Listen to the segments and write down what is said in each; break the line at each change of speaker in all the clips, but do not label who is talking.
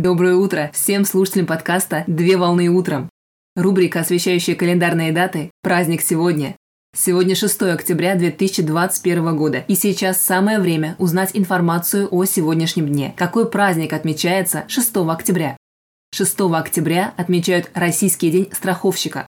Доброе утро всем слушателям подкаста «Две волны утром». Рубрика, освещающая календарные даты «Праздник сегодня». Сегодня 6 октября 2021 года, и сейчас самое время узнать информацию о сегодняшнем дне. Какой праздник отмечается 6 октября? 6 октября отмечают Российский день страховщика.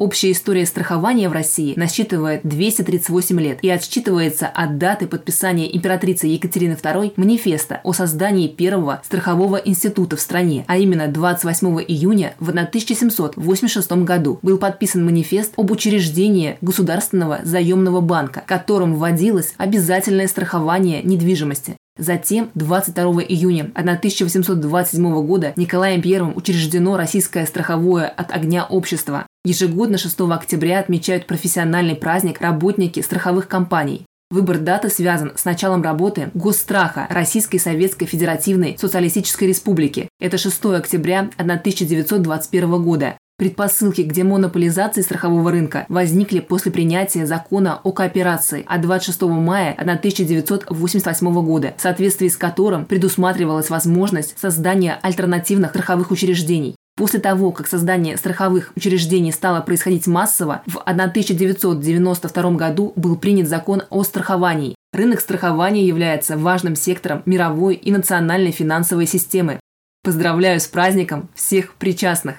Общая история страхования в России насчитывает 238 лет и отсчитывается от даты подписания императрицы Екатерины II манифеста о создании первого страхового института в стране, а именно 28 июня в 1786 году был подписан манифест об учреждении Государственного заемного банка, которым вводилось обязательное страхование недвижимости. Затем, 22 июня 1827 года Николаем I учреждено Российское страховое от огня общество. Ежегодно 6 октября отмечают профессиональный праздник работники страховых компаний. Выбор даты связан с началом работы Госстраха Российской Советской Федеративной Социалистической Республики. Это 6 октября 1921 года. Предпосылки к демонополизации страхового рынка возникли после принятия закона о кооперации от 26 мая 1988 года, в соответствии с которым предусматривалась возможность создания альтернативных страховых учреждений. После того, как создание страховых учреждений стало происходить массово, в 1992 году был принят закон о страховании. Рынок страхования является важным сектором мировой и национальной финансовой системы. Поздравляю с праздником всех причастных!